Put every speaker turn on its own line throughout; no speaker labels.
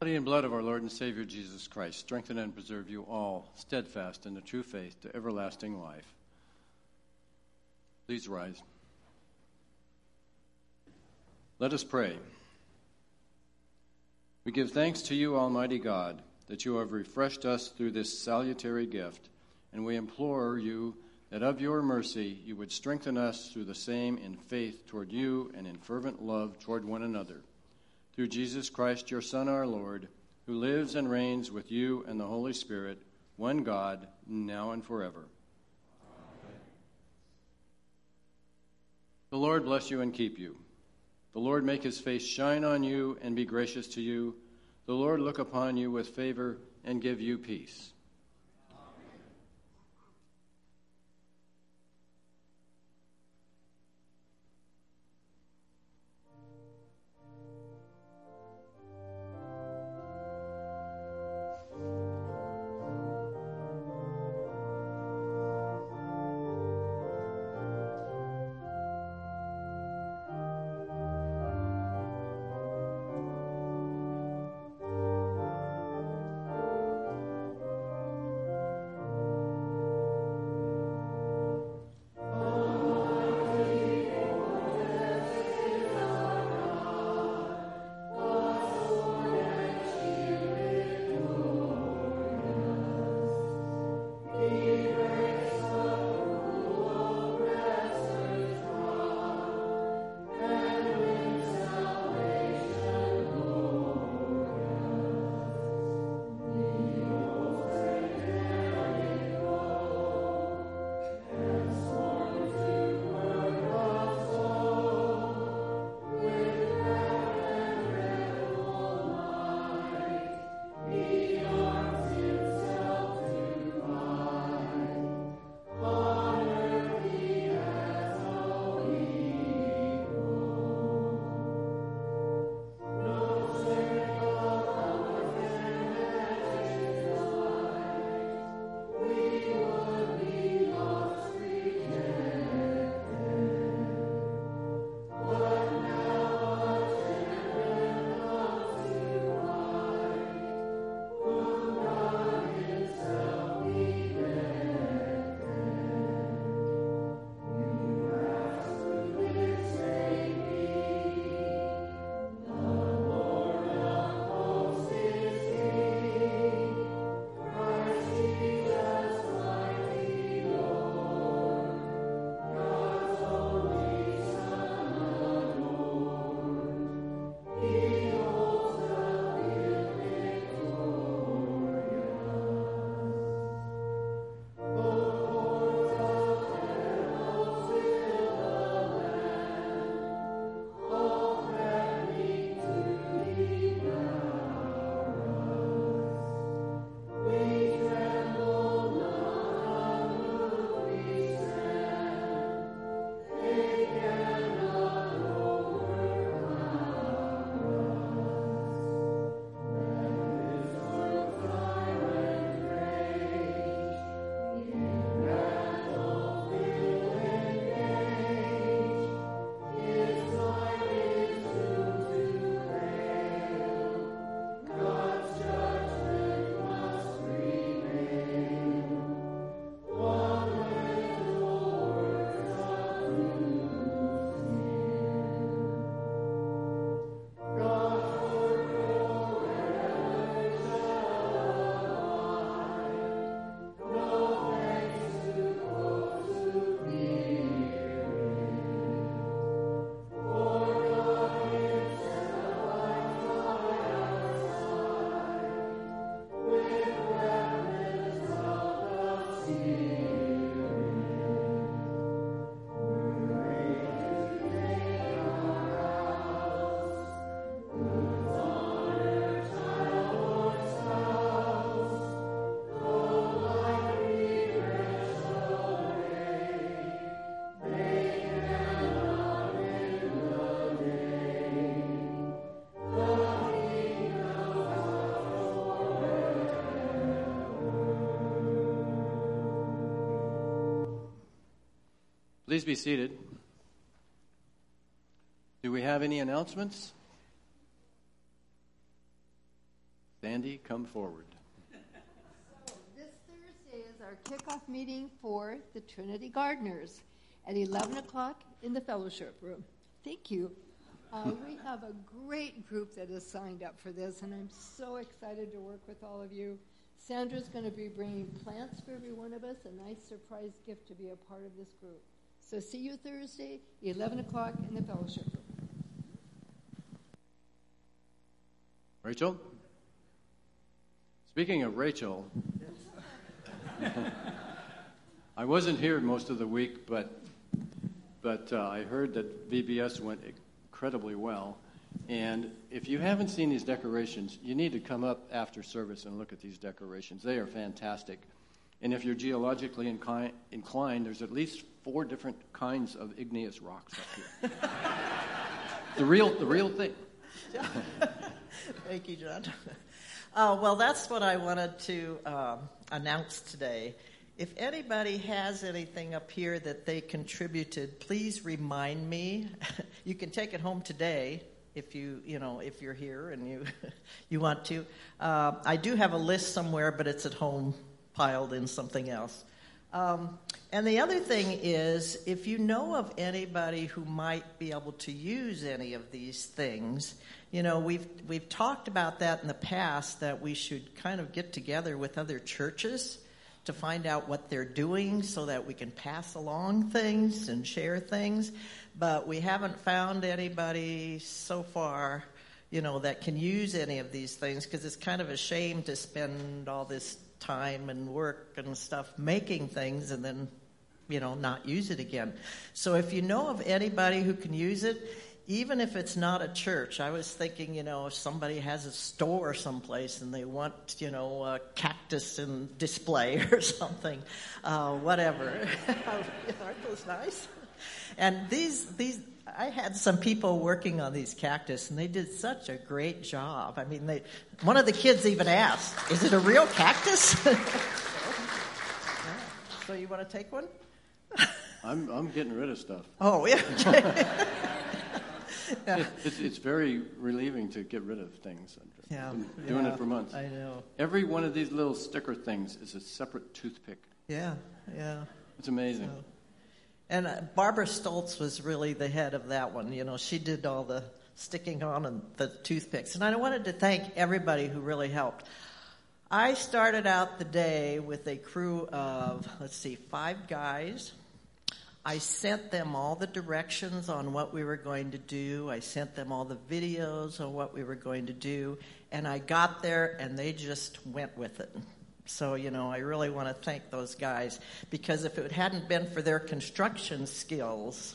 Body and blood of our Lord and Savior Jesus Christ, strengthen and preserve you all, steadfast in the true faith to everlasting life. Please rise. Let us pray. We give thanks to you, Almighty God, that you have refreshed us through this salutary gift, and we implore you that of your mercy you would strengthen us through the same in faith toward you and in fervent love toward one another through Jesus Christ, your Son, our Lord, who lives and reigns with you and the Holy Spirit, one God, now and forever. Amen. The Lord bless you and keep you. The Lord make his face shine on you and be gracious to you. The Lord look upon you with favor and give you peace. Please be seated. Do we have any announcements? Sandy, come forward.
So this Thursday is our kickoff meeting for the Trinity Gardeners at 11 o'clock in the fellowship room. Thank you. Uh, we have a great group that has signed up for this, and I'm so excited to work with all of you. Sandra's going to be bringing plants for every one of us, a nice surprise gift to be a part of this group. So see you Thursday, 11 o'clock in the fellowship room.
Rachel? Speaking of Rachel, I wasn't here most of the week, but but uh, I heard that VBS went incredibly well. And if you haven't seen these decorations, you need to come up after service and look at these decorations. They are fantastic. And if you're geologically inclined, inclined there's at least four different kinds of igneous rocks up here. the real, the real thing.
Thank you, John. Uh, well, that's what I wanted to um, announce today. If anybody has anything up here that they contributed, please remind me. you can take it home today if you you know if you're here and you you want to. Uh, I do have a list somewhere, but it's at home piled in something else. Um, and the other thing is, if you know of anybody who might be able to use any of these things, you know we've we've talked about that in the past that we should kind of get together with other churches to find out what they're doing so that we can pass along things and share things. But we haven't found anybody so far, you know, that can use any of these things because it's kind of a shame to spend all this time and work and stuff making things and then, you know, not use it again. So if you know of anybody who can use it, even if it's not a church, I was thinking, you know, if somebody has a store someplace and they want, you know, a cactus in display or something, uh, whatever. Aren't those nice? And these, these, I had some people working on these cactus, and they did such a great job. I mean, they, one of the kids even asked, "Is it a real cactus?" so you want to take one?
I'm, I'm getting rid of stuff.
Oh yeah.
yeah. It's, it's very relieving to get rid of things.
Yeah,
I've been doing
yeah,
it for months.
I know.
Every one of these little sticker things is a separate toothpick.
Yeah, yeah.
It's amazing.
So, and uh, Barbara Stoltz was really the head of that one. You know, she did all the sticking on and the toothpicks. And I wanted to thank everybody who really helped. I started out the day with a crew of, let's see, five guys I sent them all the directions on what we were going to do. I sent them all the videos on what we were going to do. And I got there and they just went with it. So, you know, I really want to thank those guys because if it hadn't been for their construction skills,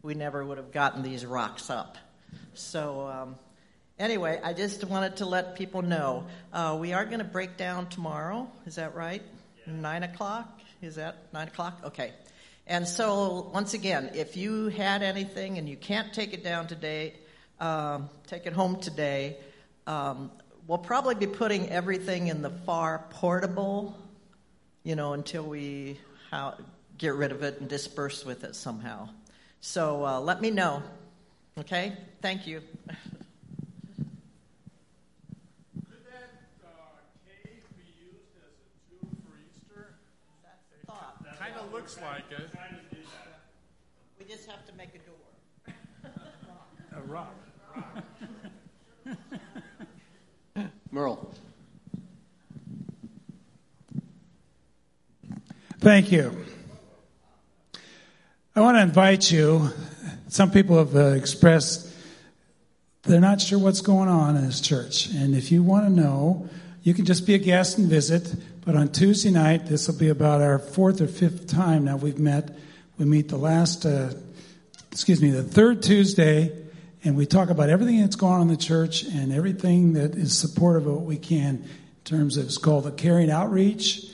we never would have gotten these rocks up. So, um, anyway, I just wanted to let people know uh, we are going to break down tomorrow. Is that right? Yeah. Nine o'clock? Is that nine o'clock? Okay. And so, once again, if you had anything and you can't take it down today, um, take it home today. Um, we'll probably be putting everything in the far portable, you know, until we how, get rid of it and disperse with it somehow. So uh, let me know. Okay? Thank you.
looks like it.
We just have to make a door.
A rock.
Merle.
Thank you. I want to invite you. Some people have uh, expressed they're not sure what's going on in this church. And if you want to know, you can just be a guest and visit. But on Tuesday night, this will be about our fourth or fifth time now we've met. We meet the last, uh, excuse me, the third Tuesday, and we talk about everything that's going on in the church and everything that is supportive of what we can in terms of it's called the caring outreach.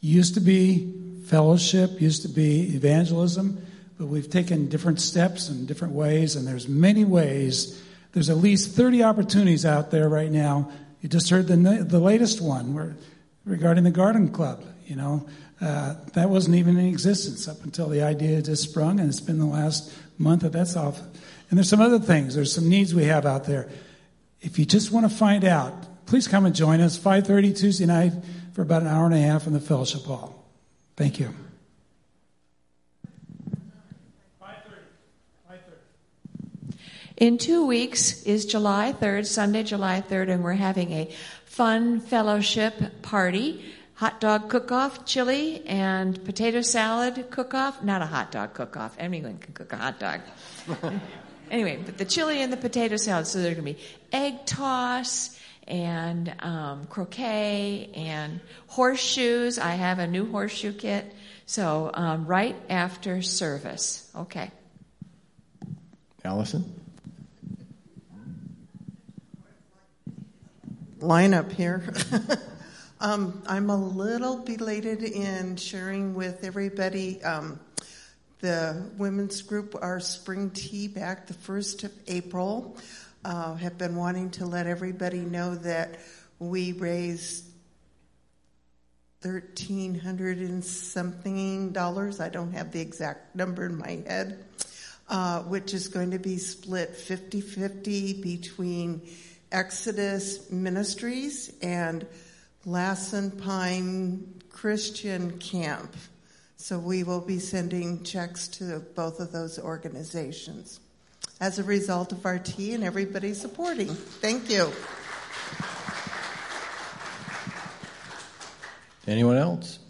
Used to be fellowship, used to be evangelism, but we've taken different steps and different ways, and there's many ways. There's at least 30 opportunities out there right now. You just heard the, the latest one regarding the garden club. You know, uh, that wasn't even in existence up until the idea just sprung, and it's been the last month that that's off. And there's some other things. There's some needs we have out there. If you just want to find out, please come and join us 5:30 Tuesday night for about an hour and a half in the fellowship hall. Thank you.
In two weeks is July 3rd, Sunday, July 3rd, and we're having a fun fellowship party. Hot dog cook off, chili, and potato salad cook off. Not a hot dog cook off. Anyone can cook a hot dog. anyway, but the chili and the potato salad. So there's going to be egg toss and um, croquet and horseshoes. I have a new horseshoe kit. So um, right after service. Okay.
Allison?
lineup here. um, I'm a little belated in sharing with everybody um, the women's group, our spring tea back the 1st of April. Uh, have been wanting to let everybody know that we raised thirteen hundred and something dollars. I don't have the exact number in my head, uh, which is going to be split 50-50 between Exodus Ministries and Lassen Pine Christian Camp. So we will be sending checks to both of those organizations as a result of our tea and everybody supporting. Thank you.
Anyone else?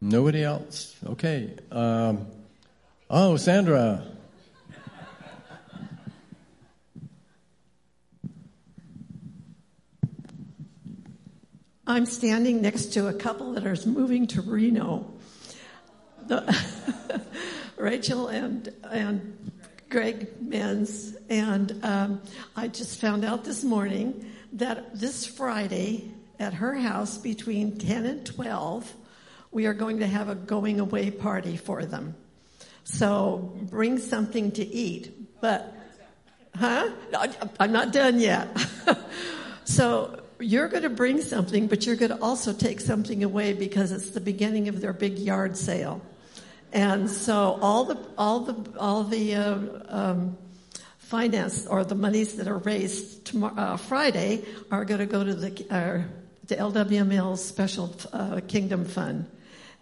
Nobody else? Okay. Um, oh, Sandra.
I'm standing next to a couple that are moving to Reno. The, Rachel and and Greg Menz, and um, I just found out this morning that this Friday at her house between 10 and 12, we are going to have a going away party for them. So bring something to eat, but huh? I'm not done yet. so you're going to bring something, but you're going to also take something away because it's the beginning of their big yard sale. And so all the all the all the uh, um, finance or the monies that are raised tomorrow, uh, Friday are going to go to the uh, the LWML Special uh, Kingdom Fund.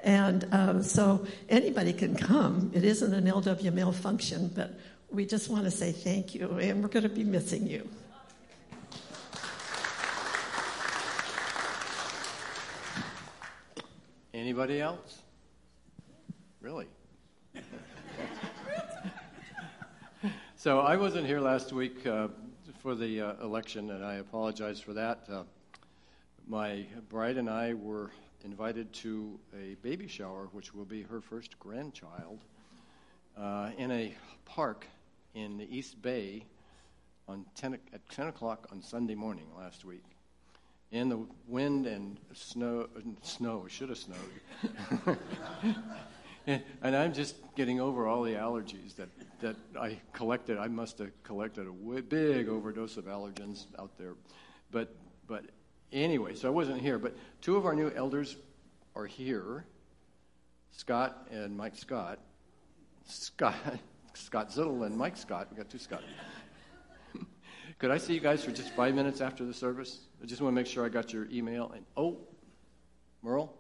And um, so anybody can come. It isn't an LWML function, but we just want to say thank you, and we're going to be missing you.
Anybody else? Really? so I wasn't here last week uh, for the uh, election, and I apologize for that. Uh, my bride and I were invited to a baby shower, which will be her first grandchild, uh, in a park in the East Bay on 10, at 10 o'clock on Sunday morning last week in the wind and snow, snow should have snowed. and, I'm just getting over all the allergies that, that I collected. I must have collected a big overdose of allergens out there. But, but anyway, so I wasn't here. But two of our new elders are here Scott and Mike Scott. Scott, Scott Zittle and Mike Scott. We got two Scott. Could I see you guys for just five minutes after the service? I just want to make sure I got your email. And oh, Merle.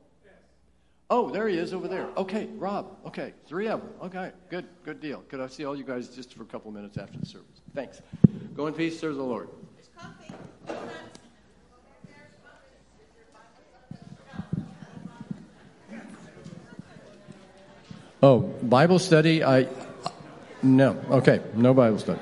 Oh, there he is over there. Okay, Rob. Okay, three of them. Okay, good, good deal. Could I see all you guys just for a couple minutes after the service? Thanks. Go in peace, serve the Lord. Oh, Bible study? I no. Okay, no Bible study.